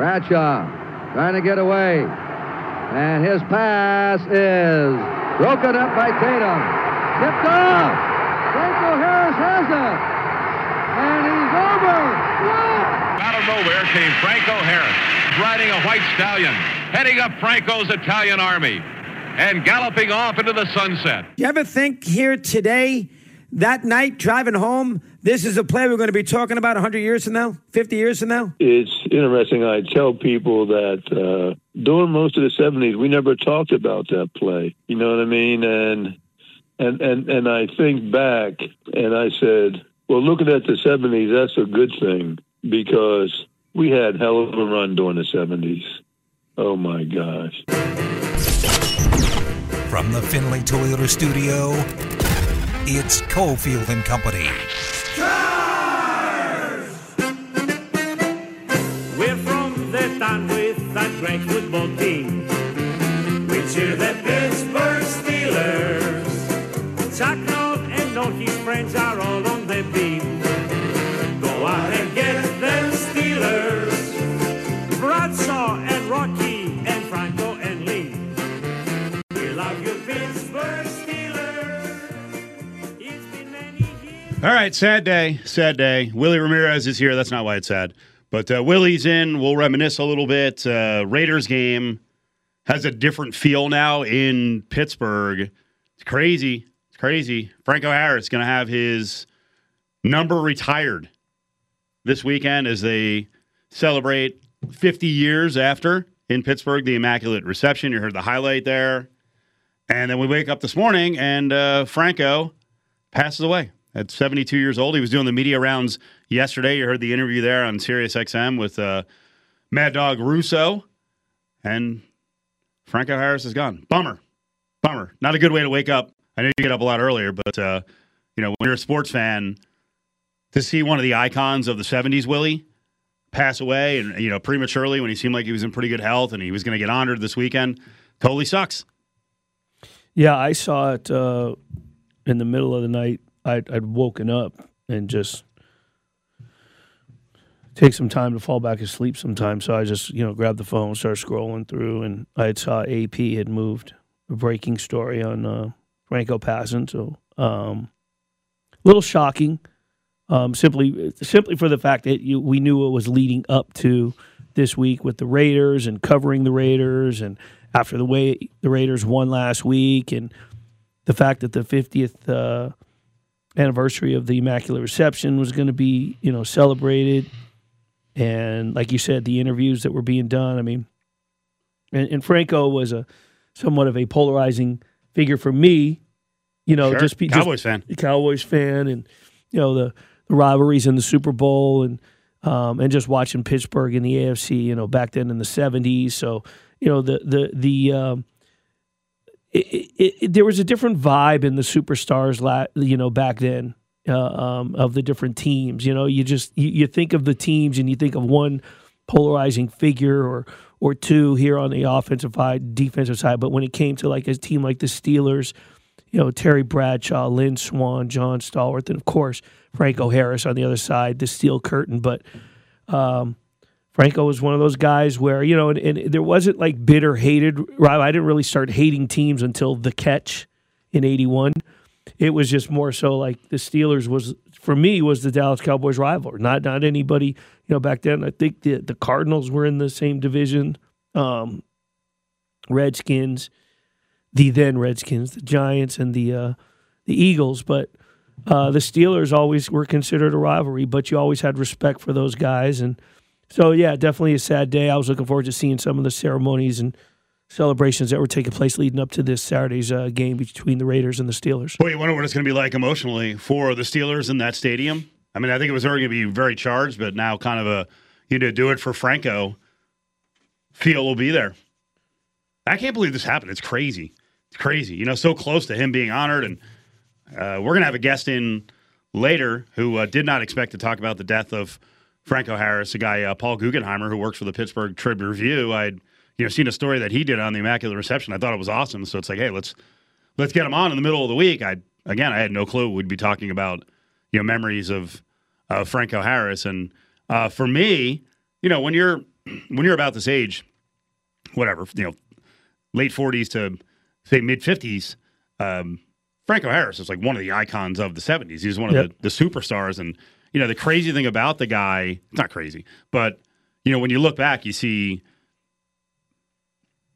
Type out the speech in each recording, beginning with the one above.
Bradshaw trying to get away. And his pass is broken up by Tatum. Tipped off. Franco Harris has it. And he's over. Out of nowhere came Franco Harris, riding a white stallion, heading up Franco's Italian army, and galloping off into the sunset. You ever think here today, that night, driving home, this is a play we're going to be talking about 100 years from now, 50 years from now? It's interesting. I tell people that uh, during most of the 70s, we never talked about that play. You know what I mean? And and and and I think back, and I said, well, looking at the 70s, that's a good thing because we had hell of a run during the 70s. Oh my gosh. From the Findlay Toyota studio, it's Cofield and Company. We're from the town with a great football team. We cheer the Pittsburgh Steelers. Chuck Noll and all his friends are all All right, sad day, sad day. Willie Ramirez is here. That's not why it's sad. But uh, Willie's in. We'll reminisce a little bit. Uh, Raiders game has a different feel now in Pittsburgh. It's crazy. It's crazy. Franco Harris going to have his number retired this weekend as they celebrate 50 years after in Pittsburgh, the Immaculate Reception. You heard the highlight there. And then we wake up this morning and uh, Franco passes away at 72 years old. He was doing the media rounds yesterday. You heard the interview there on Sirius XM with uh, Mad Dog Russo. And Franco Harris is gone. Bummer. Bummer. Not a good way to wake up. I know you get up a lot earlier, but, uh, you know, when you're a sports fan, to see one of the icons of the 70s, Willie, pass away and, you know, prematurely when he seemed like he was in pretty good health and he was going to get honored this weekend, totally sucks. Yeah, I saw it uh, in the middle of the night. I'd, I'd woken up and just take some time to fall back asleep sometimes. So I just, you know, grabbed the phone, started scrolling through, and I saw AP had moved a breaking story on uh, Franco passing. So um, a little shocking, um, simply simply for the fact that you, we knew it was leading up to this week with the Raiders and covering the Raiders, and after the way the Raiders won last week, and the fact that the 50th uh, anniversary of the Immaculate Reception was going to be, you know, celebrated, and like you said, the interviews that were being done. I mean, and, and Franco was a somewhat of a polarizing figure for me. You know, Sure. just be Cowboys just fan. Cowboys fan, and you know the, the rivalries in the Super Bowl, and um, and just watching Pittsburgh in the AFC. You know, back then in the '70s. So you know the the the um, it, it, there was a different vibe in the superstars, la- you know, back then uh, um, of the different teams. You know, you just you, you think of the teams and you think of one polarizing figure or or two here on the offensive side, defensive side. But when it came to like a team like the Steelers, you know, Terry Bradshaw, Lynn Swann, John Stallworth, and of course Franco Harris on the other side, the steel curtain. But um, Franco was one of those guys where you know, and, and there wasn't like bitter hated. I didn't really start hating teams until the catch in '81. It was just more so like the Steelers was for me was the Dallas Cowboys rival, not not anybody. You know, back then I think the the Cardinals were in the same division. Um, Redskins, the then Redskins, the Giants, and the uh, the Eagles, but uh, the Steelers always were considered a rivalry. But you always had respect for those guys, and so yeah, definitely a sad day. I was looking forward to seeing some of the ceremonies and celebrations that were taking place leading up to this Saturday's uh, game between the Raiders and the Steelers. Boy, you wonder what it's going to be like emotionally for the Steelers in that stadium. I mean, I think it was already going to be very charged, but now kind of a you know do it for Franco feel will be there. I can't believe this happened. It's crazy. It's crazy. You know, so close to him being honored, and uh, we're going to have a guest in later who uh, did not expect to talk about the death of Franco Harris, a guy uh, Paul Guggenheimer who works for the Pittsburgh Tribune Review. I'd you know seen a story that he did on the Immaculate Reception. I thought it was awesome. So it's like, hey, let's let's get him on in the middle of the week. I again, I had no clue we'd be talking about you know memories of uh, Franco Harris, and uh, for me, you know, when you're when you're about this age, whatever, you know, late 40s to say mid 50s, um, Franco Harris is like one of the icons of the 70s. He was one of Yep. the, the superstars. And, you know, the crazy thing about the guy, it's not crazy, but, you know, when you look back, you see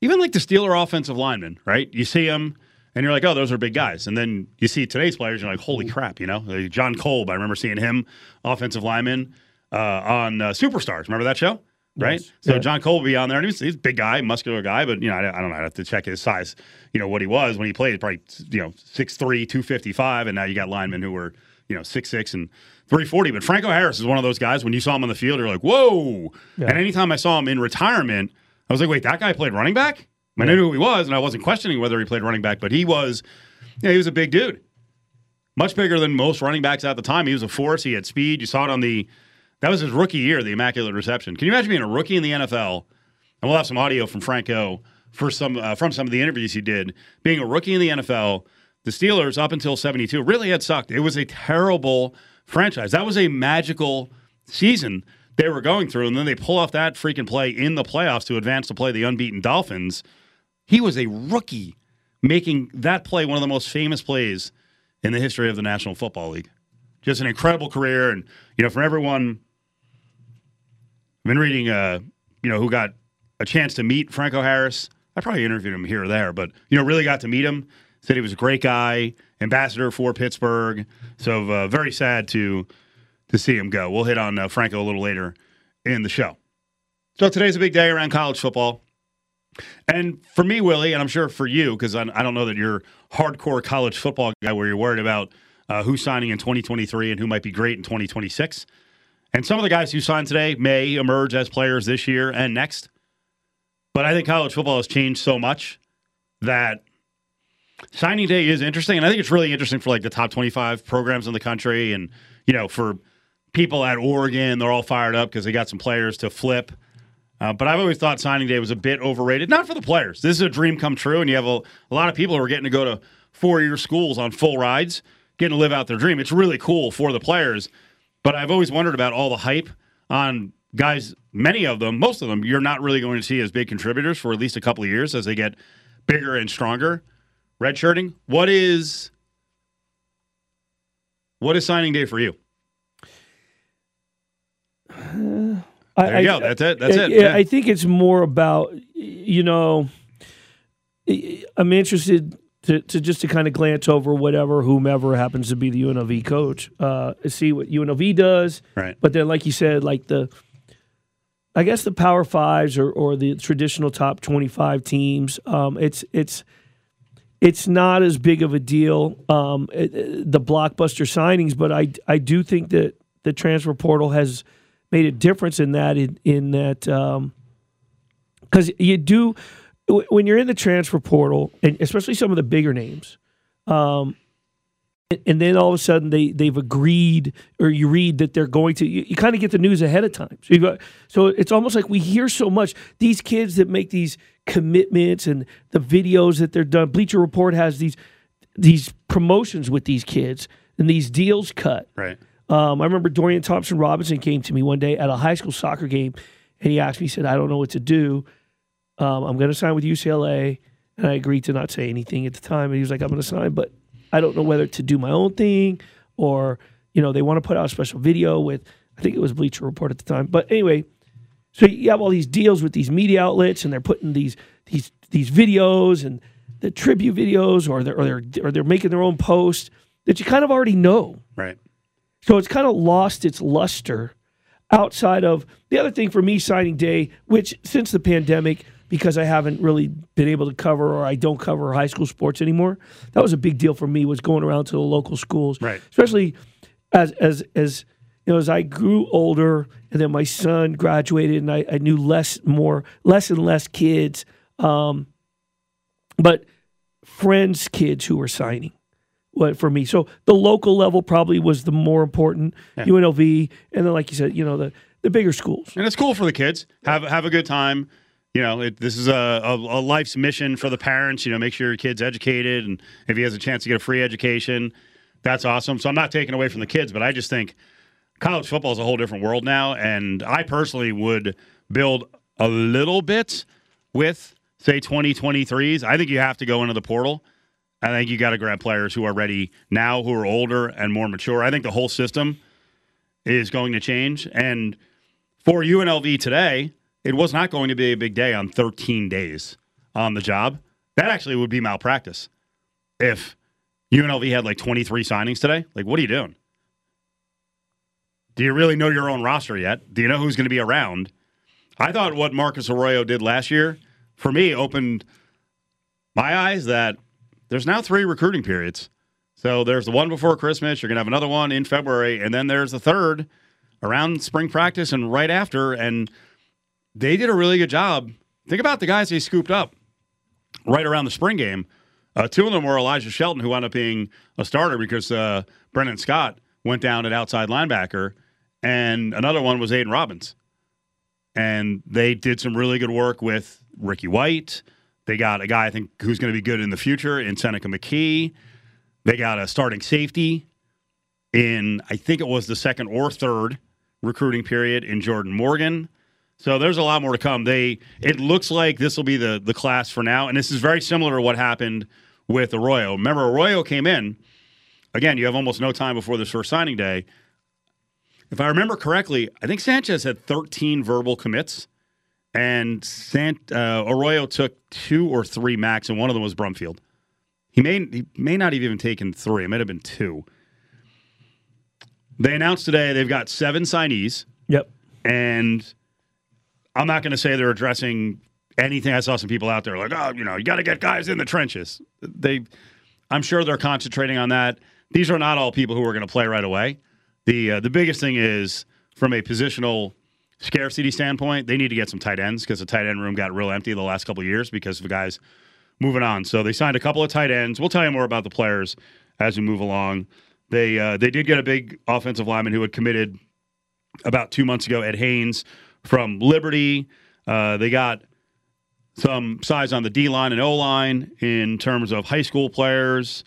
even like the Steeler offensive linemen, right? You see them and you're like, oh, those are big guys. And then you see today's players, you're like, holy crap, you know? Like John Kolb, I remember seeing him, offensive lineman, uh, on uh, Superstars. Remember that show? Right? Yes. So Yeah. John Kolb would be on there, and he's, he's a big guy, muscular guy, but, you know, I, I don't know. I'd have to check his size, you know, what he was when he played, probably, you know, 6'3, 255, and now you got linemen who were, you know, 6'6 and 340. But Franco Harris is one of those guys, when you saw him on the field, you're like, whoa. Yeah. And anytime I saw him in retirement, I was like, wait, that guy played running back? I knew who he was, and I wasn't questioning whether he played running back, but he was, yeah, he was a big dude. Much bigger than most running backs at the time. He was a force. He had speed. You saw it on the, that was his rookie year, the Immaculate Reception. Can you imagine being a rookie in the NFL? And we'll have some audio from Franco for some uh, from some of the interviews he did. Being a rookie in the NFL, the Steelers up until 72 really had sucked. It was a terrible franchise. That was a magical season they were going through, and then they pull off that freaking play in the playoffs to advance to play the unbeaten Dolphins. He was a rookie making that play one of the most famous plays in the history of the National Football League. Just an incredible career, and you know, for everyone, I've been reading, uh, you know, who got a chance to meet Franco Harris. I probably interviewed him here or there, but you know, really got to meet him. Said he was a great guy, ambassador for Pittsburgh. So uh, very sad to to see him go. We'll hit on uh, Franco a little later in the show. So today's a big day around college football. And for me, Willie, and I'm sure for you, because I, I don't know that you're hardcore college football guy where you're worried about uh, who's signing in 2023 and who might be great in 2026. And some of the guys who signed today may emerge as players this year and next. But I think college football has changed so much that signing day is interesting. And I think it's really interesting for like the top 25 programs in the country. And, you know, for people at Oregon, they're all fired up because they got some players to flip. Uh, but I've always thought signing day was a bit overrated. Not for the players. This is a dream come true, and you have a, a lot of people who are getting to go to four year schools on full rides, getting to live out their dream. It's really cool for the players. But I've always wondered about all the hype on guys, many of them, most of them, you're not really going to see as big contributors for at least a couple of years as they get bigger and stronger. Redshirting, what is what is signing day for you? I, There you I- go. That's it. That's it. Yeah, Yeah. I think it's more about you know. I'm interested to, to just to kind of glance over whatever whomever happens to be the UNLV coach, uh, see what UNLV does. Right. But then, like you said, like the, I guess the Power Fives or or the traditional top 25 teams, um, it's it's it's not as big of a deal. Um, it- it- the blockbuster signings, but I I do think that the transfer portal has made a difference in that in, in that because you do when you're in the transfer portal and especially some of the bigger names um, and- then all of a sudden they they've agreed or you read that they're going to you, you kind of get the news ahead of time so got so it's almost like we hear so much these kids that make these commitments and the videos that they're done bleacher report has these these promotions with these kids and these deals cut Right. um, I remember Dorian Thompson Robinson came to me one day at a high school soccer game, and he asked me, he said, "I don't know what to do. Um, I'm going to sign with UCLA," and I agreed to not say anything at the time. And he was like, "I'm going to sign, but I don't know whether to do my own thing or, you know, they want to put out a special video with, I think it was Bleacher Report at the time. But anyway, so you have all these deals with these media outlets, and they're putting these these these videos and the tribute videos, or they're or they're or they're making their own post that you kind of already know." Right. So it's kind of lost its luster outside of the other thing for me signing day, which since the pandemic, because I haven't really been able to cover or I don't cover high school sports anymore, that was a big deal for me was going around to the local schools. Right. Especially as as as you know, as I grew older and then my son graduated and I, I knew less more less and less kids. Um, but friends' kids who were signing what for me. So the local level probably was the more important UNLV, and then like you said, you know the the bigger schools. and it's cool for the kids. Have have a good time. You know, it, this is a, a, a life's mission for the parents. You know, make sure your kid's educated, and if he has a chance to get a free education, that's awesome. So I'm not taking away from the kids, but I just think college football is a whole different world now, and I personally would build a little bit with, say, 2023s. I think you have to go into the portal. I think you got to grab players who are ready now, who are older and more mature. I think the whole system is going to change. And for UNLV today, it was not going to be a big day on 13 days on the job. That actually would be malpractice. If UNLV had like 23 signings today, like what are you doing? Do you really know your own roster yet? Do you know who's going to be around? I thought what Marcus Arroyo did last year, for me, opened my eyes that there's now three recruiting periods. So there's the one before Christmas. You're going to have another one in February. And then there's the third around spring practice and right after. And they did a really good job. Think about the guys they scooped up right around the spring game. Uh, two of them were Elijah Shelton, who wound up being a starter because uh, Brennan Scott went down at outside linebacker. And another one was Aiden Robbins. And they did some really good work with Ricky White. They got a guy I think who's going to be good in the future in Seneca McKee. They got a starting safety in I think it was the second or third recruiting period in Jordan Morgan. So there's a lot more to come. They it looks like this will be the the class for now, and this is very similar to what happened with Arroyo. Remember, Arroyo came in again. You have almost no time before this first signing day. If I remember correctly, I think Sanchez had 13 verbal commits, and Sant, uh, Arroyo took two or three max, and one of them was Brumfield. He may he may not have even taken three. It might have been two. They announced today they've got seven signees, Yep. and I'm not going to say they're addressing anything. I saw some people out there like, oh, you know, you got to get guys in the trenches. They, I'm sure they're concentrating on that. These are not all people who are going to play right away. The uh, the biggest thing is from a positional scarcity standpoint, they need to get some tight ends because the tight end room got real empty the last couple of years because of guys moving on. So they signed a couple of tight ends. We'll tell you more about the players as we move along. They uh, they did get a big offensive lineman who had committed about two months ago, Ed Haynes from Liberty. Uh, they got some size on the D line and O line in terms of high school players.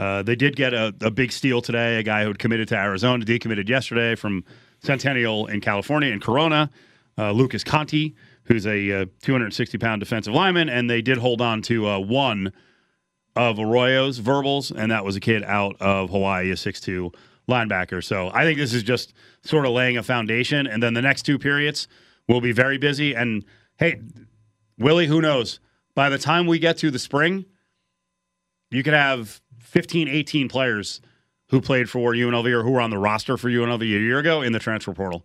Uh, they did get a, a big steal today, a guy who had committed to Arizona, decommitted yesterday from Centennial in California in Corona, uh, Lucas Conti, who's a 260 pound defensive lineman. And they did hold on to uh, one of Arroyo's verbals, and that was a kid out of Hawaii, a 6'2 linebacker. So I think this is just sort of laying a foundation. And then the next two periods will be very busy. And hey, Willie, who knows? By the time we get to the spring, you could have 15, 18 players who played for UNLV or who were on the roster for UNLV a year ago in the transfer portal.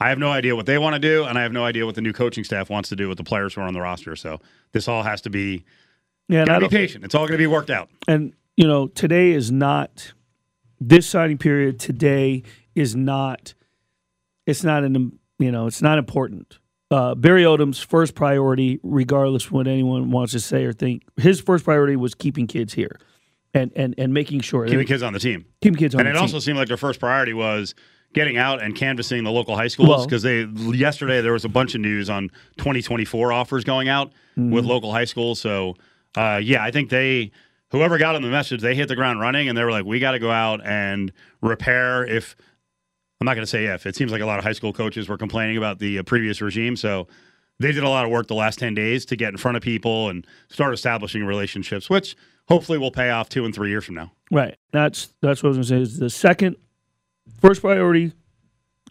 I have no idea what they want to do, and I have no idea what the new coaching staff wants to do with the players who are on the roster. So this all has to be Yeah, gotta be patient. It's all going to be worked out. and you know today is not this signing period today is not it's not an you know it's not important uh, barry odom's first priority regardless of what anyone wants to say or think his first priority was keeping kids here and and and making sure Keeping kids on the team. keeping kids on the team. and it team. also seemed like their first priority was getting out and canvassing the local high schools Well- because they yesterday there was a bunch of news on 2024 offers going out Mm-hmm. with local high schools. So uh, yeah, I think they whoever got on the message they hit the ground running and they were like, we got to go out and repair. If I'm not going to say if it seems like a lot of high school coaches were complaining about the uh, previous regime, so. They did a lot of work the last 10 days to get in front of people and start establishing relationships, which hopefully will pay off two and three years from now. Right. That's that's what I was going to say. Is the second, first priority,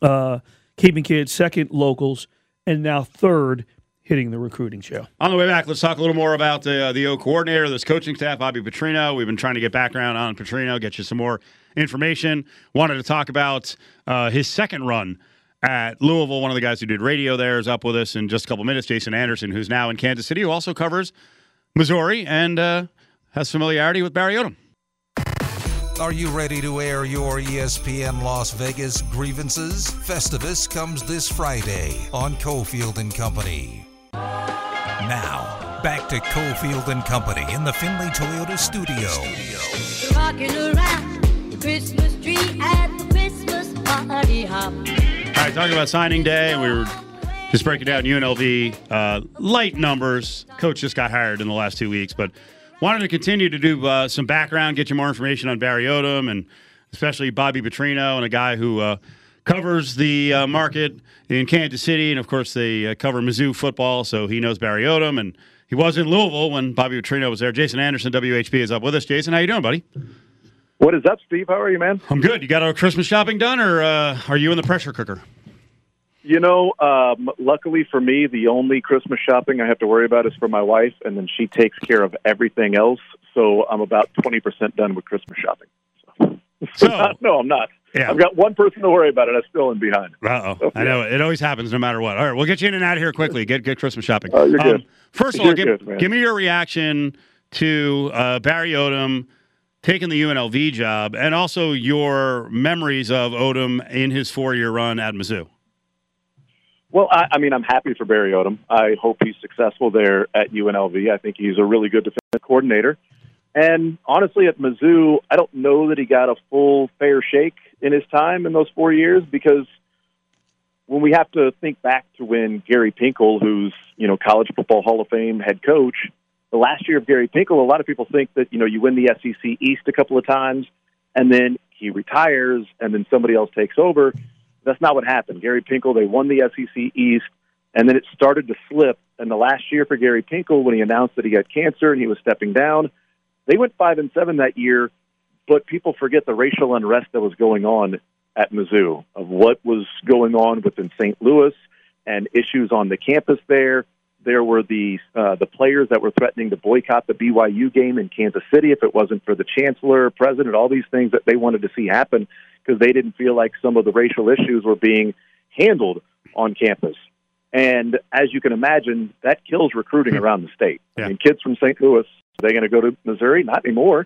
uh, keeping kids. Second, locals, and now third, hitting the recruiting show. On the way back, let's talk a little more about the uh, the O coordinator, this coaching staff, Bobby Petrino. We've been trying to get background on Petrino, get you some more information. Wanted to talk about uh, his second run at Louisville. One of the guys who did radio there is up with us in just a couple minutes. Jason Anderson, who's now in Kansas City, who also covers Missouri and uh, has familiarity with Barry Odom. Are you ready to air your ESPN Las Vegas grievances? Festivus comes this Friday on Cofield and Company. Now, back to Cofield and Company in the Findlay Toyota studio. Rocking around the Christmas tree at the Christmas party hop. All right, talking about signing day, and we were just breaking down UNLV uh, light numbers. Coach just got hired in the last two weeks, but wanted to continue to do uh, some background, get you more information on Barry Odom, and especially Bobby Petrino, and a guy who uh, covers the uh, market in Kansas City, and of course they uh, cover Mizzou football, so he knows Barry Odom, and he was in Louisville when Bobby Petrino was there. Jason Anderson, WHB, is up with us. Jason, how you doing, buddy? What is up, Steve? How are you, man? I'm good. You got our Christmas shopping done, or uh, are you in the pressure cooker? You know, um, luckily for me, the only Christmas shopping I have to worry about is for my wife, and then she takes care of everything else. So I'm about 20% done with Christmas shopping. So, no, I'm not. Yeah. I've got one person to worry about, and I'm still in behind. Uh oh. I know it always happens no matter what. All right, we'll get you in and out of here quickly. Get get Christmas shopping. Oh, you're good. First of all, give, good, give me your reaction to uh, Barry Odom taking the UNLV job, and also your memories of Odom in his four-year run at Mizzou. Well, I, I mean, I'm happy for Barry Odom. I hope he's successful there at UNLV. I think he's a really good defensive coordinator. And honestly, at Mizzou, I don't know that he got a full fair shake in his time in those four years because when we have to think back to when Gary Pinkel, who's you know College Football Hall of Fame head coach, the last year of Gary Pinkel, a lot of people think that you know you win the SEC East a couple of times, and then he retires, and then somebody else takes over. That's not what happened. Gary Pinkel, they won the SEC East, and then it started to slip. And the last year for Gary Pinkel, when he announced that he had cancer and he was stepping down, they went five and seven that year. But people forget the racial unrest that was going on at Mizzou of what was going on within St. Louis and issues on the campus there. There were the uh, the players that were threatening to boycott the BYU game in Kansas City if it wasn't for the chancellor, president, all these things that they wanted to see happen because they didn't feel like some of the racial issues were being handled on campus. And as you can imagine, that kills recruiting hmm. around the state. Yeah. I mean, kids from St. Louis, are they going to go to Missouri? Not anymore.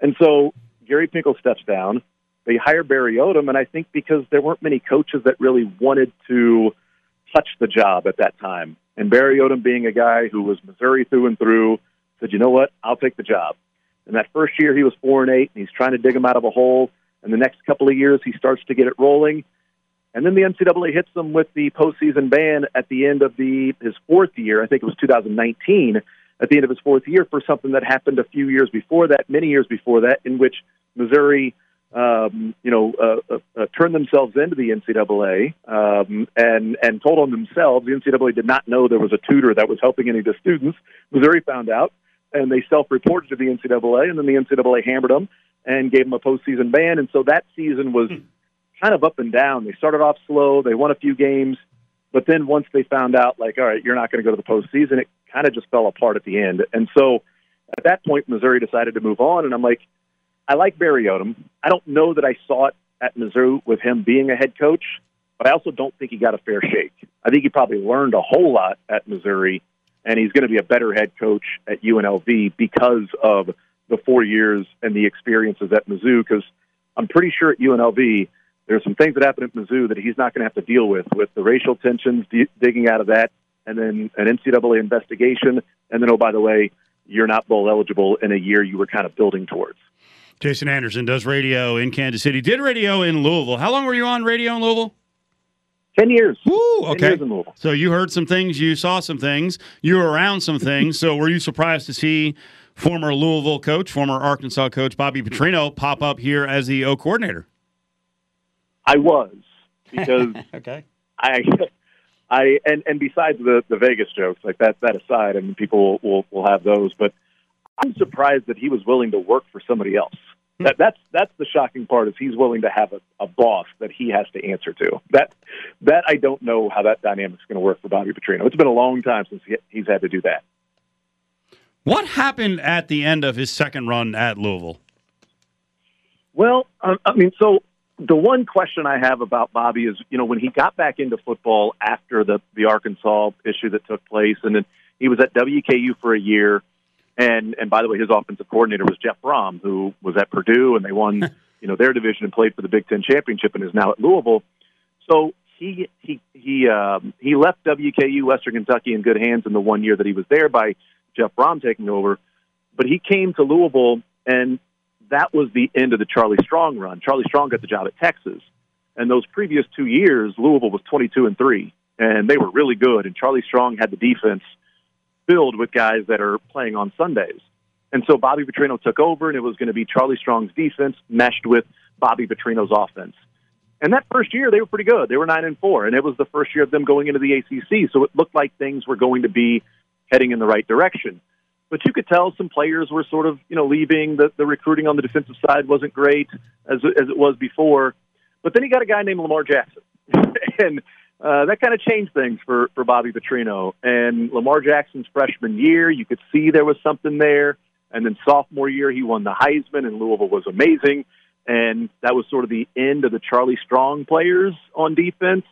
And so Gary Pinkel steps down. They hire Barry Odom, and I think because there weren't many coaches that really wanted to touch the job at that time. And Barry Odom, being a guy who was Missouri through and through, said, "You know what? I'll take the job." And that first year, he was four and eight, and he's trying to dig him out of a hole. And the next couple of years, he starts to get it rolling. And then the NCAA hits him with the postseason ban at the end of the his fourth year. I think it was 2019. At the end of his fourth year, for something that happened a few years before that, many years before that, in which Missouri, um, you know, uh, uh, uh, turned themselves into the NCAA um, and and told on themselves. The NCAA did not know there was a tutor that was helping any of the students. Missouri found out, and they self-reported to the NCAA, and then the NCAA hammered them and gave them a postseason ban. And so that season was hmm. kind of up and down. They started off slow. They won a few games, but then once they found out, like, all right, you're not going to go to the postseason, it kind of just fell apart at the end. And so at that point, Missouri decided to move on. And I'm like, I like Barry Odom. I don't know that I saw it at Missouri with him being a head coach, but I also don't think he got a fair shake. I think he probably learned a whole lot at Missouri, and he's going to be a better head coach at UNLV because of the four years and the experiences at Mizzou. Because I'm pretty sure at UNLV, there's some things that happen at Mizzou that he's not going to have to deal with, with the racial tensions, d- digging out of that, and then an NCAA investigation, and then, oh, by the way, you're not bowl eligible in a year you were kind of building towards. Jason Anderson does radio in Kansas City. Did radio in Louisville. How long were you on radio in Louisville? Ten years. Woo, Ten okay. years in Louisville. So you heard some things, you saw some things, you were around some things. so were you surprised to see former Louisville coach, former Arkansas coach Bobby Petrino pop up here as the O coordinator? I was because Okay. I, I, and and besides the the Vegas jokes, like that that aside, I mean, people will will, will have those, but I'm surprised that he was willing to work for somebody else. Hmm. That that's that's the shocking part is he's willing to have a, a boss that he has to answer to. That that I don't know how that dynamic's going to work for Bobby Petrino. It's been a long time since he, he's had to do that. What happened at the end of his second run at Louisville? Well, um, I mean, so the one question I have about Bobby is, you know, when he got back into football after the the Arkansas issue that took place, and then he was at WKU for a year, and and by the way, his offensive coordinator was Jeff Brohm, who was at Purdue, and they won, you know, their division and played for the Big Ten championship, and is now at Louisville. So he he he um, he left WKU Western Kentucky in good hands in the one year that he was there by Jeff Brohm taking over, but he came to Louisville and that was the end of the Charlie Strong run. Charlie Strong got the job at Texas, and those previous two years, Louisville was twenty-two and three, and they were really good. And Charlie Strong had the defense filled with guys that are playing on Sundays. And so Bobby Petrino took over, and it was going to be Charlie Strong's defense meshed with Bobby Petrino's offense. And that first year, they were pretty good. They were nine and four, and it was the first year of them going into the ACC. So it looked like things were going to be heading in the right direction. But you could tell some players were sort of, you know, leaving. The, the recruiting on the defensive side wasn't great as as it was before. But then he got a guy named Lamar Jackson, and uh, that kind of changed things for for Bobby Petrino. And Lamar Jackson's freshman year, you could see there was something there. And then sophomore year, he won the Heisman, and Louisville was amazing. And that was sort of the end of the Charlie Strong players on defense.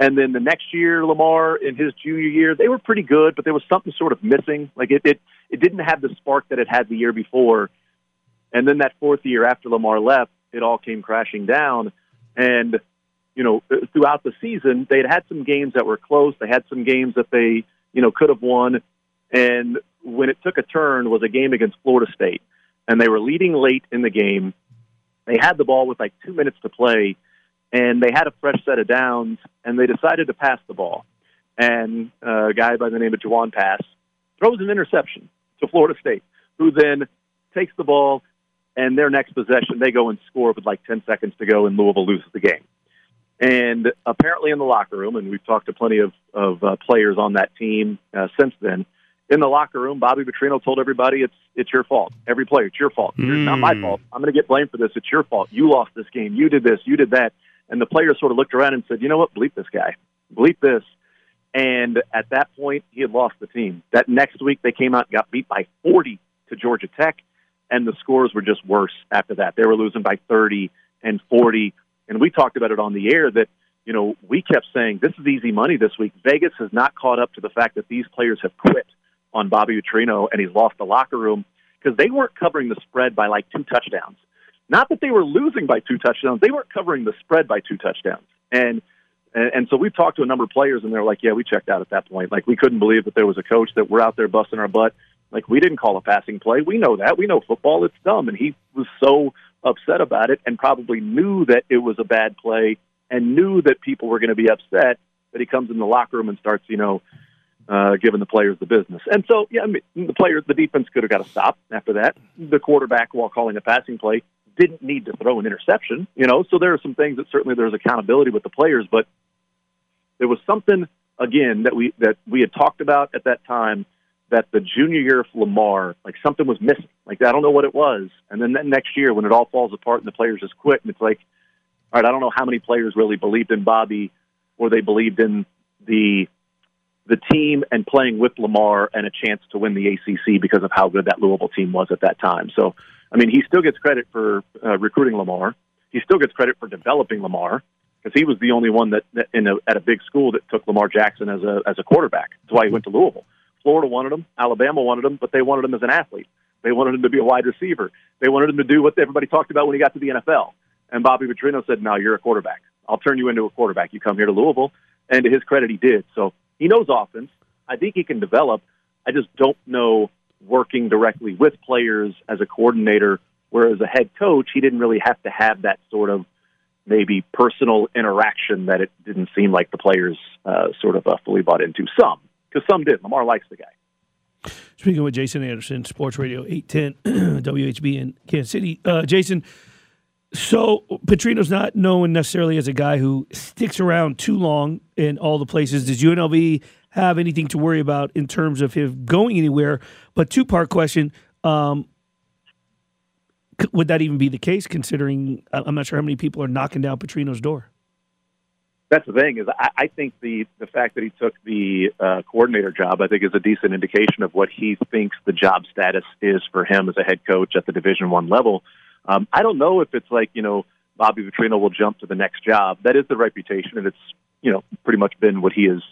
And then the next year, Lamar in his junior year, they were pretty good, but there was something sort of missing. Like it, it, it didn't have the spark that it had the year before. And then that fourth year after Lamar left, it all came crashing down. And you know, uh, throughout the season, they had had some games that were close. They had some games that they, you know, could have won. And when it took a turn was a game against Florida State, and they were leading late in the game. They had the ball with like two minutes to play, and they had a fresh set of downs, and they decided to pass the ball. And a guy by the name of Jawon Pass throws an interception to Florida State, who then takes the ball, and their next possession, they go and score with like 10 seconds to go, and Louisville loses the game. And apparently, in the locker room, and we've talked to plenty of, of uh, players on that team uh, since then, in the locker room, Bobby Petrino told everybody it's it's your fault. Every player, it's your fault. Mm. It's not my fault. I'm going to get blamed for this. It's your fault. You lost this game. You did this. You did that. And the players sort of looked around and said, "You know what? Bleep this guy. Bleep this." And at that point, he had lost the team. That next week, they came out and got beat by 40 to Georgia Tech, and the scores were just worse after that. They were losing by 30 and 40. And we talked about it on the air that you know we kept saying this is easy money this week. Vegas has not caught up to the fact that these players have quit on Bobby Petrino and he's lost the locker room because they weren't covering the spread by like two touchdowns. Not that they were losing by two touchdowns, they weren't covering the spread by two touchdowns. And and, and so we've talked to a number of players, and they're like, "Yeah, we checked out at that point. Like we couldn't believe that there was a coach that we're out there busting our butt. Like we didn't call a passing play. We know that. We know football. It's dumb." And he was so upset about it, and probably knew that it was a bad play, and knew that people were going to be upset. That he comes in the locker room and starts, you know, uh, giving the players the business. And so, yeah, I mean, the players, the defense could have got a stop after that. The quarterback, while calling a passing play, didn't need to throw an interception. You know, so there are some things that certainly there's accountability with the players, but there was something again that we that we had talked about at that time that the junior year of Lamar, like something was missing. Like I don't know what it was. And then that next year, when it all falls apart and the players just quit, and it's like, all right, I don't know how many players really believed in Bobby or they believed in the the team and playing with Lamar and a chance to win the ACC because of how good that Louisville team was at that time. So, I mean, he still gets credit for uh, recruiting Lamar. He still gets credit for developing Lamar because he was the only one that, that in a, at a big school that took Lamar Jackson as a as a quarterback. That's why he went to Louisville. Florida wanted him, Alabama wanted him, but they wanted him as an athlete. They wanted him to be a wide receiver. They wanted him to do what everybody talked about when he got to the NFL. And Bobby Petrino said, "No, you're a quarterback. I'll turn you into a quarterback. You come here to Louisville." And to his credit, he did. So he knows offense. I think he can develop. I just don't know working directly with players as a coordinator. Whereas a head coach, he didn't really have to have that sort of maybe personal interaction that it didn't seem like the players uh, sort of uh, fully bought into. Some, because some did. Lamar likes the guy. Speaking with Jason Anderson, Sports Radio 810 WHB in Kansas City. Uh, Jason, so Petrino's not known necessarily as a guy who sticks around too long in all the places. Does UNLV have anything to worry about in terms of him going anywhere? But two part question: um, Would that even be the case? Considering I'm not sure how many people are knocking down Petrino's door. That's the thing is I, I think the the fact that he took the uh, coordinator job I think is a decent indication of what he thinks the job status is for him as a head coach at the Division One level. Um, I don't know if it's like you know Bobby Petrino will jump to the next job. That is the reputation, and it's you know pretty much been what he is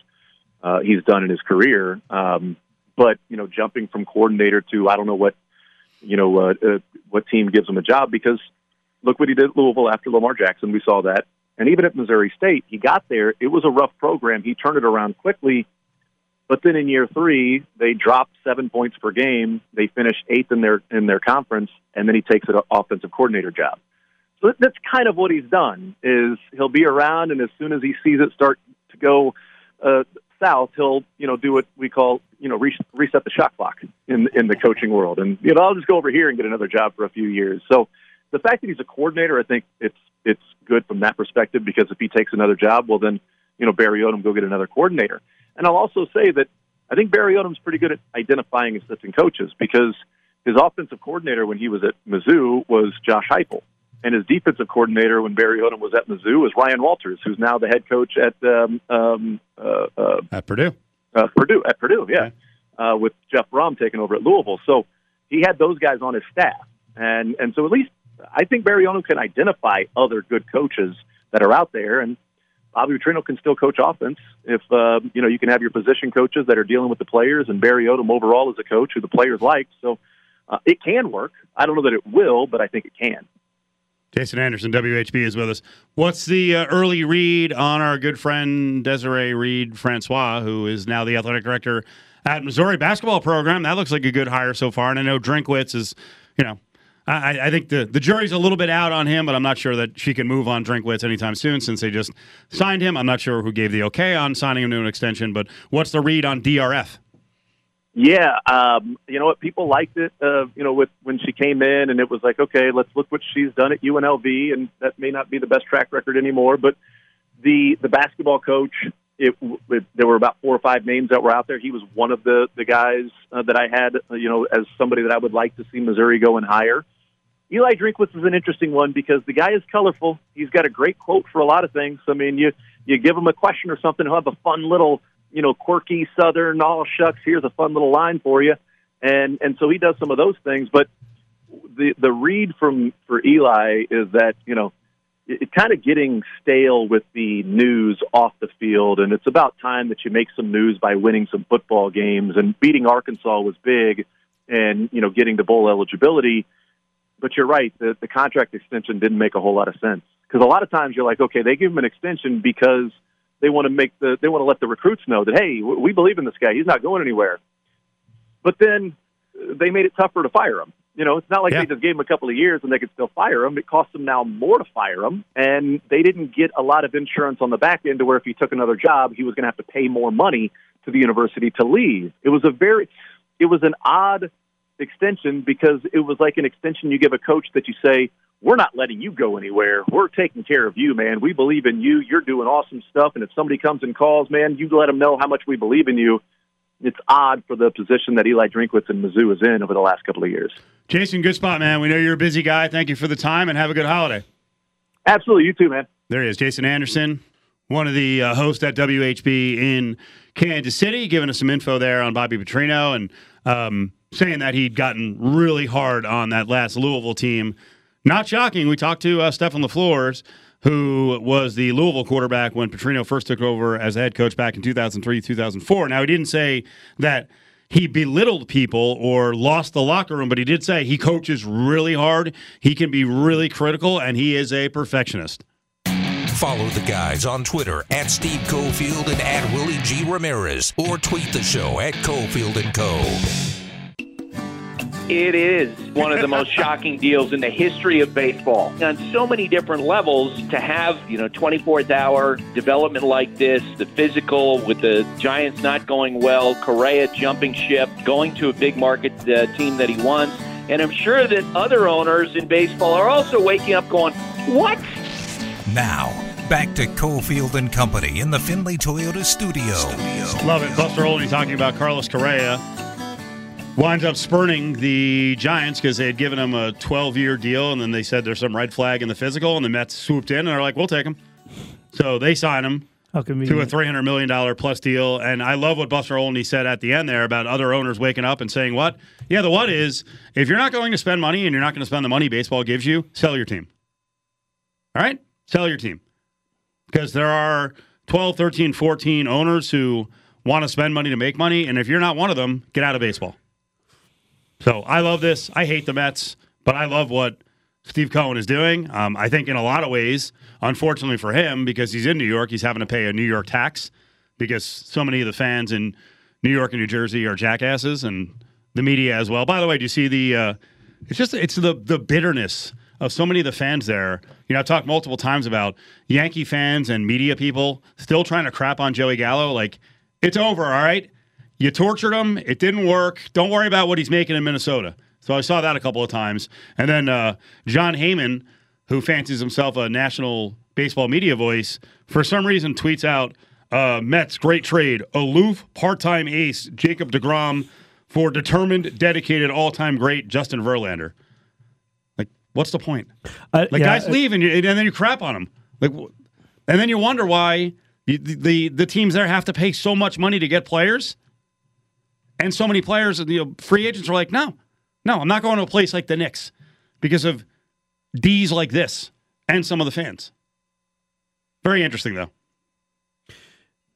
uh, he's done in his career. Um, but you know, jumping from coordinator to I don't know what you know uh, uh, what team gives him a job because look what he did at Louisville after Lamar Jackson. We saw that, and even at Missouri State, he got there. It was a rough program. He turned it around quickly. But then in year three, they dropped seven points per game. They finished eighth in their in their conference, and then he takes an offensive coordinator job. So that's kind of what he's done. Is he'll be around, and as soon as he sees it start to go uh, south, he'll you know do what we call you know re- reset the shot clock in in the coaching world, and you know I'll just go over here and get another job for a few years. So the fact that he's a coordinator, I think it's it's good from that perspective because if he takes another job, well, then, you know, Barry Odom go get another coordinator. And I'll also say that I think Barry Odom's pretty good at identifying assistant coaches because his offensive coordinator when he was at Mizzou was Josh Heupel. And his defensive coordinator when Barry Odom was at Mizzou was Ryan Walters, who's now the head coach at um, um, uh, uh, At Purdue. uh, Purdue at Purdue, yeah, uh, with Jeff Brohm taking over at Louisville. So he had those guys on his staff, and and so at least I think Barry Odom can identify other good coaches that are out there, and Bobby Petrino can still coach offense if uh, you know you can have your position coaches that are dealing with the players, and Barry Odom overall is a coach who the players like, so uh, it can work. I don't know that it will, but I think it can. Jason Anderson, WHB, is with us. What's the uh, early read on our good friend Desiree Reed Francois, who is now the athletic director at Missouri basketball program? That looks like a good hire so far. And I know Drinkwitz is, you know, I, I think the, the jury's a little bit out on him, but I'm not sure that she can move on Drinkwitz anytime soon since they just signed him. I'm not sure who gave the okay on signing him to an extension, but what's the read on DRF? Yeah, um, you know what? People liked it. Uh, you know, with when she came in, and it was like, okay, let's look what she's done at UNLV, and that may not be the best track record anymore. But the the basketball coach, it, it there were about four or five names that were out there. He was one of the the guys uh, that I had, uh, you know, as somebody that I would like to see Missouri go and hire. Eli Drinkwitz is an interesting one because the guy is colorful. He's got a great quote for a lot of things. I mean, you you give him a question or something, he'll have a fun little, you know, quirky Southern, all shucks, here's a fun little line for you, and and so he does some of those things. But the the read from for Eli is that you know it, it kind of getting stale with the news off the field, and it's about time that you make some news by winning some football games. And beating Arkansas was big, and you know getting the bowl eligibility but you're right. The, the contract extension didn't make a whole lot of sense because a lot of times you're like, okay, they give him an extension because they want to make the they want to let the recruits know that hey, we believe in this guy. He's not going anywhere. But then uh, they made it tougher to fire him. You know, it's not like Yeah. they just gave him a couple of years and they could still fire him. It cost them now more to fire him, and they didn't get a lot of insurance on the back end to where if he took another job, he was going to have to pay more money to the university to leave. It was a very, it was an odd extension because it was like an extension you give a coach that you say, we're not letting you go anywhere. We're taking care of you, man. We believe in you. You're doing awesome stuff. And if somebody comes and calls, man, you let them know how much we believe in you. It's odd for the position that Eli Drinkwitz and Mizzou is in over the last couple of years. Jason, good spot, man. We know you're a busy guy. Thank you for the time and have a good holiday. Absolutely. You too, man. There he is, Jason Anderson, one of the uh, hosts at WHB in Kansas City, giving us some info there on Bobby Petrino and um, saying that he'd gotten really hard on that last Louisville team. Not shocking. We talked to uh, Stefan LeFors, who was the Louisville quarterback when Petrino first took over as head coach back in 2003, 2004. Now, he didn't say that he belittled people or lost the locker room, but he did say he coaches really hard. He can be really critical, and he is a perfectionist. Follow the guys on Twitter at Steve Cofield and at Willie G. Ramirez or tweet the show at Cofield and Co. It is one of the most shocking deals in the history of baseball. On so many different levels, to have, you know, 24th hour development like this, the physical with the Giants not going well, Correa jumping ship, going to a big market uh, team that he wants. And I'm sure that other owners in baseball are also waking up going, what? Now, back to Cofield and Company in the Findlay Toyota studio. Love it. Buster Olney talking about Carlos Correa. Winds up spurning the Giants because they had given him a 12 year deal, and then they said there's some red flag in the physical, and the Mets swooped in and they're like, we'll take him. So they sign him to a $300 million plus deal. And I love what Buster Olney said at the end there about other owners waking up and saying, what? Yeah, the what is if you're not going to spend money and you're not going to spend the money baseball gives you, sell your team. All right? Sell your team. Because there are 12, 13, 14 owners who want to spend money to make money. And if you're not one of them, get out of baseball. So I love this. I hate the Mets, but I love what Steve Cohen is doing. Um, I think in a lot of ways, unfortunately for him, because he's in New York, he's having to pay a New York tax because so many of the fans in New York and New Jersey are jackasses and the media as well. By the way, do you see the? Uh, it's just it's the the bitterness of so many of the fans there. You know, I've talked multiple times about Yankee fans and media people still trying to crap on Joey Gallo. Like it's over, all right. You tortured him. It didn't work. Don't worry about what he's making in Minnesota. So I saw that a couple of times. And then uh, Jon Heyman who fancies himself a national baseball media voice, for some reason tweets out uh, Mets great trade, aloof part-time ace Jacob DeGrom for determined, dedicated, all-time great Justin Verlander. Like, what's the point? I- like, yeah, guys I- leave and, you, and then you crap on them. Like, and then you wonder why the, the the teams there have to pay so much money to get players, and so many players, you know, free agents are like, no, no, I'm not going to a place like the Knicks because of D's like this and some of the fans. Very interesting, though.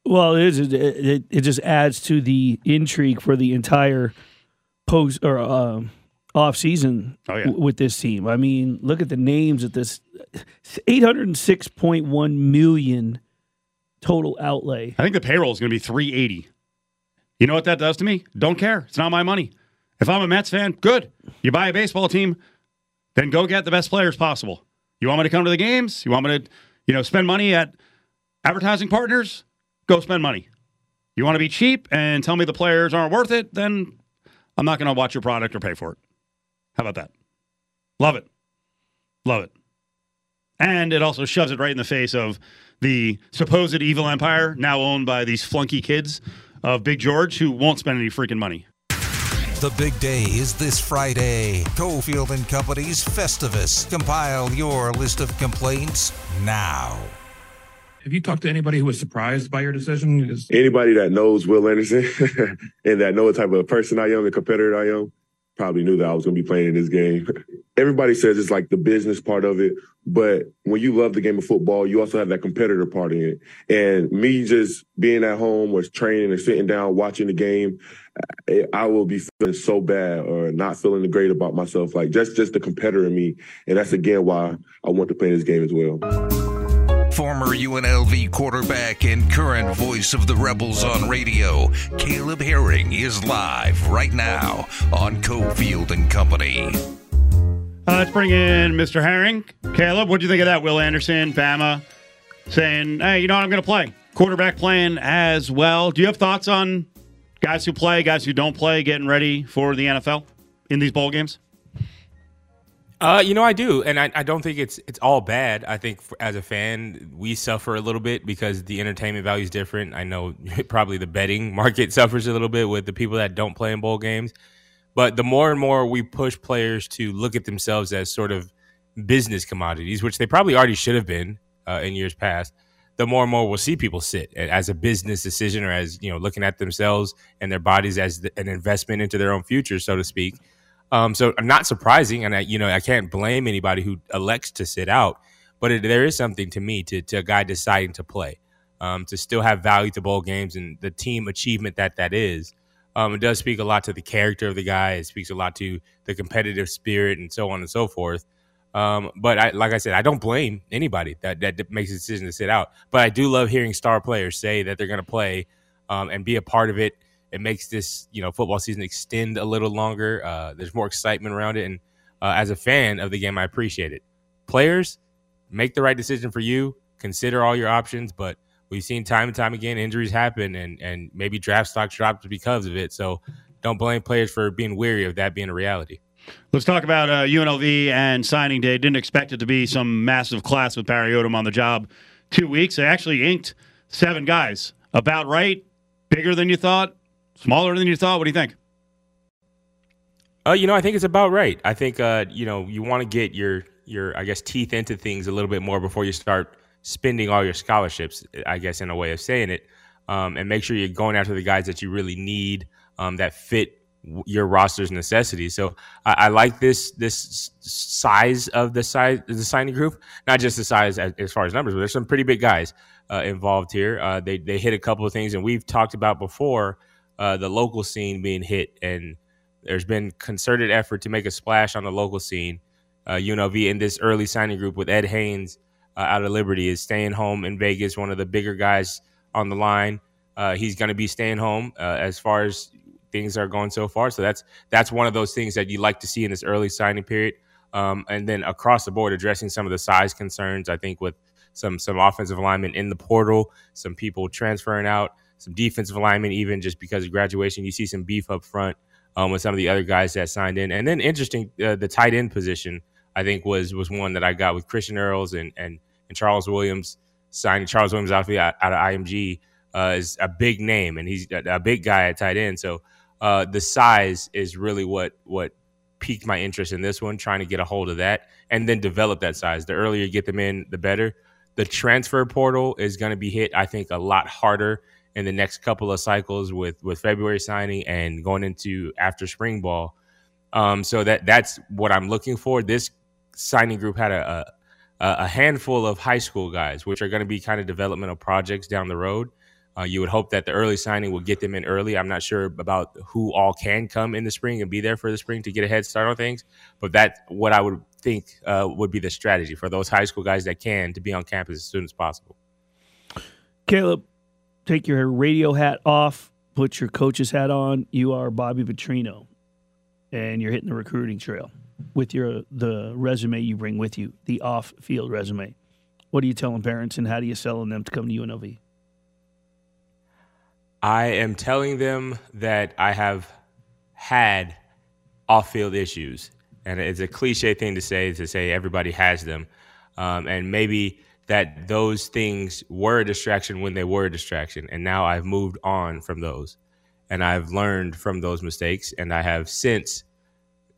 Well, it is. It, just adds to the intrigue for the entire post or um, off season Oh, yeah. w- with this team. I mean, look at the names at this: eight hundred and six point one million total outlay. I think the payroll is going to be 380. You know what that does to me? Don't care. It's not my money. If I'm a Mets fan, good. You buy a baseball team, then go get the best players possible. You want me to come to the games? You want me to, you know, spend money at advertising partners? Go spend money. You want to be cheap and tell me the players aren't worth it? Then I'm not going to watch your product or pay for it. How about that? Love it. Love it. And it also shoves it right in the face of the supposed evil empire now owned by these flunky kids of Big George who won't spend any freaking money. The big day is this Friday. Cofield and Company's Festivus. Compile your list of complaints now. Have you talked to anybody who was surprised by your decision? Is- Anybody that knows Will Anderson and that know what type of person I am the competitor I am probably knew that I was going to be playing in this game. Everybody says it's like the business part of it, but when you love the game of football, you also have that competitor part in it. And me just being at home or training or sitting down watching the game, I- will be feeling so bad or not feeling great about myself. Like just just the competitor in me, and that's again why I want to play this game as well. Former UNLV quarterback and current voice of the Rebels on radio, Caleb Herring is live right now on Cofield and Company. Uh, let's bring in Mr. Herring. Caleb, what do you think of that? Will Anderson, Bama, saying, hey, you know what? I'm going to play. Quarterback playing as well. Do you have thoughts on guys who play, guys who don't play, getting ready for the NFL in these bowl games? Uh, you know, I do, and I, I don't think it's it's all bad. I think for, as a fan, we suffer a little bit because the entertainment value is different. I know probably the betting market suffers a little bit with the people that don't play in bowl games, but the more and more we push players to look at themselves as sort of business commodities, which they probably already should have been uh, in years past, the more and more we'll see people sit as a business decision or as you know looking at themselves and their bodies as the, an investment into their own future, so to speak. Um, so not surprising, and I, you know I can't blame anybody who elects to sit out, but it, there is something to me to, to a guy deciding to play, um, to still have value to bowl games and the team achievement that that is. Um, it does speak a lot to the character of the guy. It speaks a lot to the competitive spirit and so on and so forth. Um, but I, like I said, I don't blame anybody that, that makes a decision to sit out. But I do love hearing star players say that they're going to play um, and be a part of it. It makes this, you know, football season extend a little longer. Uh, there's more excitement around it, and uh, as a fan of the game, I appreciate it. Players, make the right decision for you. Consider all your options, but we've seen time and time again injuries happen, and and maybe draft stocks dropped because of it. So don't blame players for being weary of that being a reality. Let's talk about uh, UNLV and signing day. Didn't expect it to be some massive class with Barry Odom on the job. Two weeks. They actually inked seven guys. About right. Bigger than you thought. Smaller than you thought. What do you think? Uh, you know, I think it's about right. I think uh, you know, you want to get your your I guess teeth into things a little bit more before you start spending all your scholarships. I guess in a way of saying it, um, and make sure you're going after the guys that you really need um, that fit your roster's necessities. So I, I like this this size of the size the signing group, not just the size as, as far as numbers, but there's some pretty big guys uh, involved here. Uh, they they hit a couple of things, and we've talked about before uh, the local scene being hit and there's been concerted effort to make a splash on the local scene. Uh, UNLV in this early signing group with Ed Haynes uh, out of Liberty is staying home in Vegas, one of the bigger guys on the line. Uh, he's going to be staying home uh, as far as things are going so far. So that's that's one of those things that you like to see in this early signing period. Um, and then across the board, addressing some of the size concerns. I think with some some offensive alignment in the portal, some people transferring out, some defensive alignment, even just because of graduation, you see some beef up front um, with some of the other guys that signed in. And then interesting, uh, the tight end position I think was was one that I got with Christian Earls and and, and Charles Williams signing Charles Williams out, out of IMG uh, is a big name and he's a, a big guy at tight end. So uh, the size is really what what piqued my interest in this one, trying to get a hold of that and then develop that size. The earlier you get them in, the better. The transfer portal is going to be hit, I think, a lot harder in the next couple of cycles with with February signing and going into after spring ball. Um, so that that's what I'm looking for. This signing group had a a, a handful of high school guys, which are going to be kind of developmental projects down the road. Uh, you would hope that the early signing will get them in early. I'm not sure about who all can come in the spring and be there for the spring to get a head start on things, but that's what I would think uh, would be the strategy for those high school guys that can to be on campus as soon as possible. Caleb, take your radio hat off, put your coach's hat on. You are Bobby Petrino, and you're hitting the recruiting trail with your the resume you bring with you, the off-field resume. What are you telling parents, and how do you selling them to come to UNLV? I am telling them that I have had off-field issues, and it's a cliche thing to say to say everybody has them, um, and maybe that those things were a distraction when they were a distraction, and now I've moved on from those, and I've learned from those mistakes, and I have since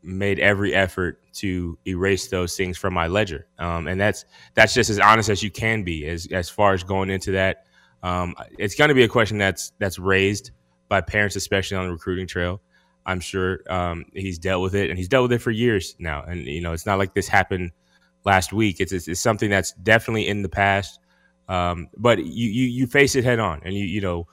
made every effort to erase those things from my ledger, um, and that's that's just as honest as you can be as as far as going into that. Um, it's going to be a question that's that's raised by parents, especially on the recruiting trail. I'm sure um, he's dealt with it, and he's dealt with it for years now. And you know, it's not like this happened last week. It's it's, it's something that's definitely in the past. Um, but you, you you face it head on, and you you know,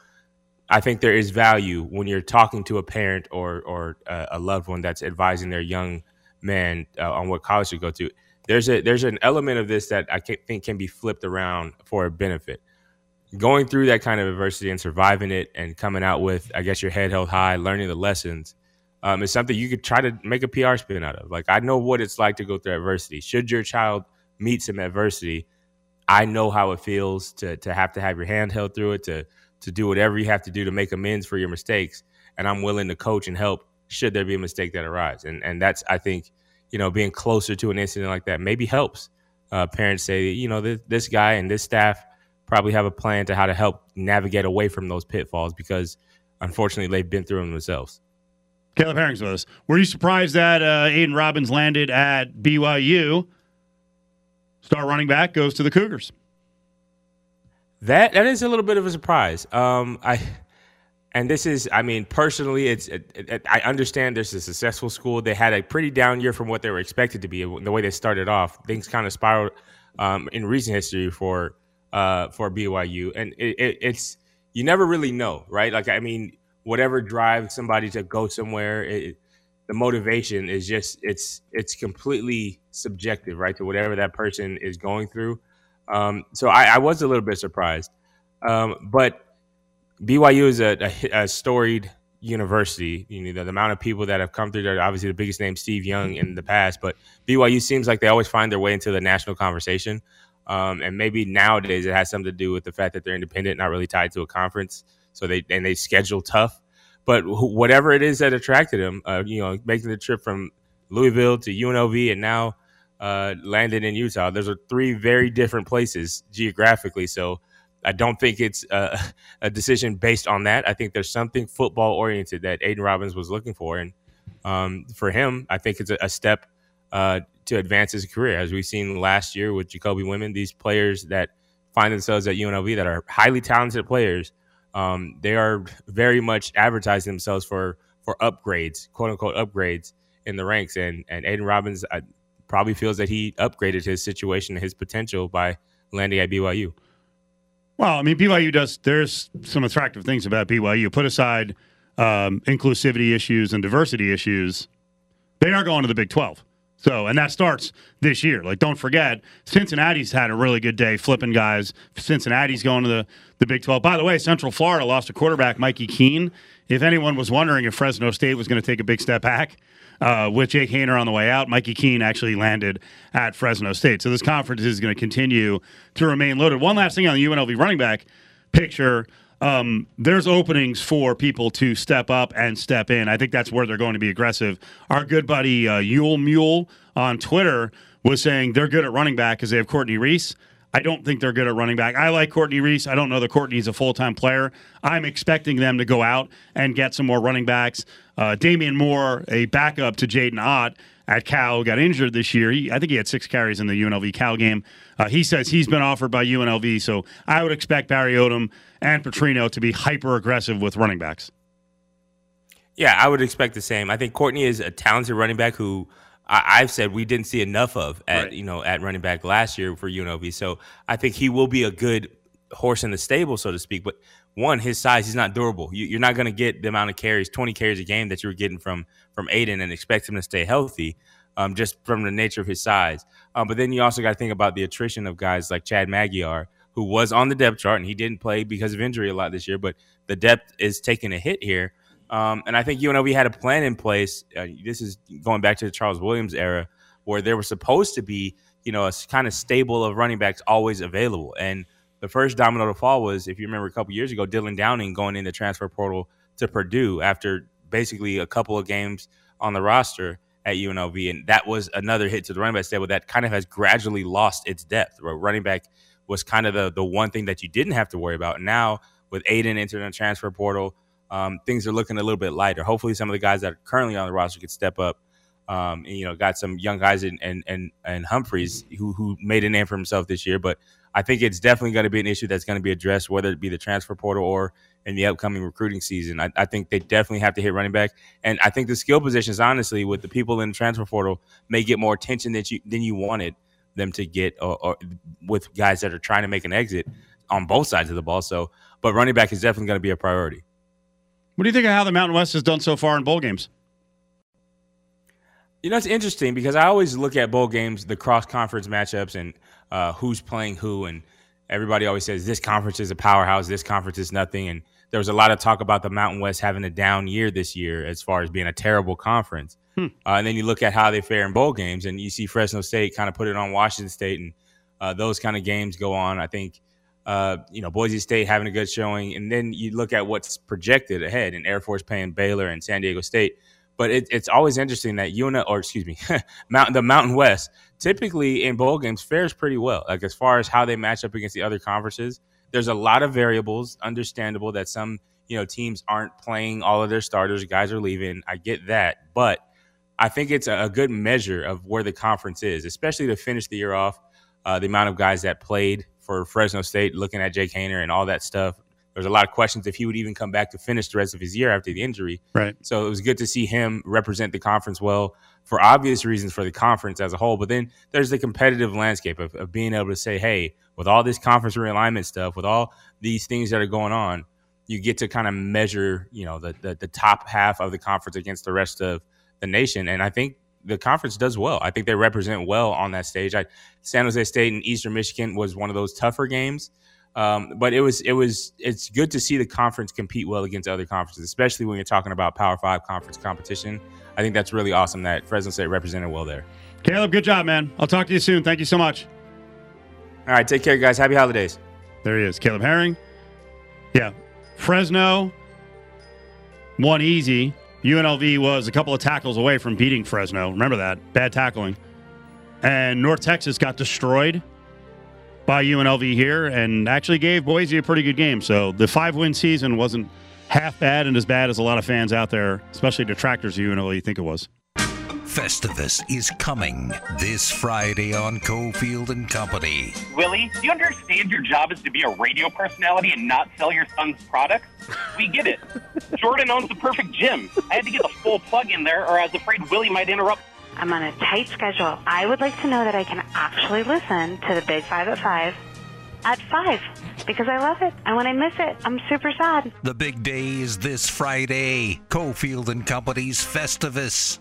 I think there is value when you're talking to a parent or or uh, a loved one that's advising their young man uh, on what college to go to. There's a there's an element of this that I think can be flipped around for a benefit going through that kind of adversity and surviving it and coming out with, I guess, your head held high, learning the lessons, um, is something you could try to make a PR spin out of. Like, I know what it's like to go through adversity. Should your child meet some adversity, I know how it feels to to have to have your hand held through it, to to do whatever you have to do to make amends for your mistakes. And I'm willing to coach and help should there be a mistake that arrives. And and that's I think you know being closer to an incident like that maybe helps. Uh, parents say, you know, this, this guy and this staff probably have a plan to how to help navigate away from those pitfalls because unfortunately they've been through them themselves. Caleb Herring's with us. Were you surprised that uh, Aidan Robbins landed at BYU? Star running back goes to the Cougars. That that is a little bit of a surprise. Um, I and this is, I mean, personally, it's. It, it, I understand there's a successful school. They had a pretty down year from what they were expected to be. The way they started off, things kind of spiraled um, in recent history for uh, for BYU, and it, it, it's you never really know, right? Like I mean, whatever drives somebody to go somewhere, the motivation is just it's it's completely subjective, right? To whatever that person is going through. Um, so I, I, was a little bit surprised, um, but BYU is a, a, a, storied university. You know, the, amount of people that have come through there, obviously the biggest name, Steve Young, in the past, but BYU seems like they always find their way into the national conversation. Um, and maybe nowadays it has something to do with the fact that they're independent, not really tied to a conference. So they and they schedule tough. But whatever it is that attracted him, uh, you know, making the trip from Louisville to UNLV and now uh, landed in Utah. Those are three very different places geographically. So I don't think it's a, a decision based on that. I think there's something football oriented that Aidan Robbins was looking for, and um, for him, I think it's a, a step uh, to advance his career. As we've seen last year with Jacoby Women, these players that find themselves at UNLV that are highly talented players, um, they are very much advertising themselves for for upgrades, quote unquote upgrades in the ranks. And and Aidan Robbins uh, probably feels that he upgraded his situation, and his potential by landing at BYU. Well, I mean, BYU does. There's some attractive things about BYU. Put aside um, inclusivity issues and diversity issues, they are going to the Big Twelve. So, and that starts this year. Like, don't forget, Cincinnati's had a really good day flipping guys. Cincinnati's going to the, the Big 12. By the way, Central Florida lost a quarterback, Mikey Keene. If anyone was wondering if Fresno State was going to take a big step back uh, with Jake Haener on the way out, Mikey Keene actually landed at Fresno State. So, this conference is going to continue to remain loaded. One last thing on the UNLV running back picture um, there's openings for people to step up and step in. I think that's where they're going to be aggressive. Our good buddy uh, Yule Mule on Twitter was saying they're good at running back because they have Courtney Reese. I don't think they're good at running back. I like Courtney Reese. I don't know that Courtney's a full time player. I'm expecting them to go out and get some more running backs. Uh, Damian Moore, a backup to Jaydn Ott at Cal, got injured this year. He, I think he had six carries in the UNLV Cal game. Uh, he says he's been offered by UNLV, so I would expect Barry Odom and Petrino to be hyper aggressive with running backs. Yeah, I would expect the same. I think Courtney is a talented running back who I, have said we didn't see enough of at right. you know at running back last year for UNLV. So I think he will be a good horse in the stable, so to speak. But one, his size, he's not durable. You, are not going to get the amount of carries, 20 carries a game that you were getting from from Aidan, and expect him to stay healthy, um, just from the nature of his size. Um, but then you also got to think about the attrition of guys like Chad Magyar, who was on the depth chart and he didn't play because of injury a lot this year. But the depth is taking a hit here. Um, and I think UNLV had a plan in place. Uh, this is going back to the Charles Williams era, where there was supposed to be, you know, a kind of stable of running backs always available. And the first domino to fall was, if you remember, a couple years ago, Dylan Downing going in the transfer portal to Purdue after basically a couple of games on the roster at UNLV, and that was another hit to the running back stable that kind of has gradually lost its depth. Where running back was kind of the the one thing that you didn't have to worry about. Now with Aidan entering the transfer portal um, things are looking a little bit lighter. Hopefully, some of the guys that are currently on the roster could step up. Um, and, you know, got some young guys and and and Humphreys who who made a name for himself this year. But I think it's definitely going to be an issue that's going to be addressed, whether it be the transfer portal or in the upcoming recruiting season. I, I, think they definitely have to hit running back, and I think the skill positions, honestly, with the people in the transfer portal, may get more attention than you than you wanted them to get, or, or with guys that are trying to make an exit on both sides of the ball. So, but running back is definitely going to be a priority. What do you think of how the Mountain West has done so far in bowl games? You know, it's interesting because I always look at bowl games, the cross conference matchups, and uh, who's playing who. And everybody always says this conference is a powerhouse, this conference is nothing. And there was a lot of talk about the Mountain West having a down year this year as far as being a terrible conference. Hmm. Uh, and then you look at how they fare in bowl games, and you see Fresno State kind of put it on Washington State, and uh, those kind of games go on. I think uh, you know, Boise State having a good showing, and then you look at what's projected ahead, and Air Force playing Baylor and San Diego State. But it, it's always interesting that UNA, or excuse me, Mountain the Mountain West, typically in bowl games fares pretty well. Like as far as how they match up against the other conferences, there's a lot of variables. Understandable that some you know teams aren't playing all of their starters, guys are leaving. I get that, but I think it's a, good measure of where the conference is, especially to finish the year off. Uh, the amount of guys that played for Fresno State, looking at Jake Haener and all that stuff. There's a lot of questions if he would even come back to finish the rest of his year after the injury. Right. So it was good to see him represent the conference well for obvious reasons for the conference as a whole. But then there's the competitive landscape of, of being able to say, hey, with all this conference realignment stuff, with all these things that are going on, you get to kind of measure, you know, the, the, the top half of the conference against the rest of the nation. And I think the conference does well. I think they represent well on that stage. I, San Jose State and Eastern Michigan was one of those tougher games, um, but it was it was it's good to see the conference compete well against other conferences, especially when you're talking about Power Five conference competition. I think that's really awesome that Fresno State represented well there. Caleb, good job, man. I'll talk to you soon. Thank you so much. All right, take care, guys. Happy holidays. There he is, Caleb Herring. Yeah, Fresno won easy UNLV was a couple of tackles away from beating Fresno. Remember that. Bad tackling. And North Texas got destroyed by UNLV here and actually gave Boise a pretty good game. So the five win season wasn't half bad and as bad as a lot of fans out there, especially detractors of UNLV, think it was. Festivus is coming this Friday on Cofield and Company. Willie, do you understand your job is to be a radio personality and not sell your son's products? We get it. Jordan owns the perfect gym. I had to get the full plug in there, or I was afraid Willie might interrupt. I'm on a tight schedule. I would like to know that I can actually listen to the Big Five at Five at five because I love it. And when I miss it, I'm super sad. The big day is this Friday. Cofield and Company's Festivus.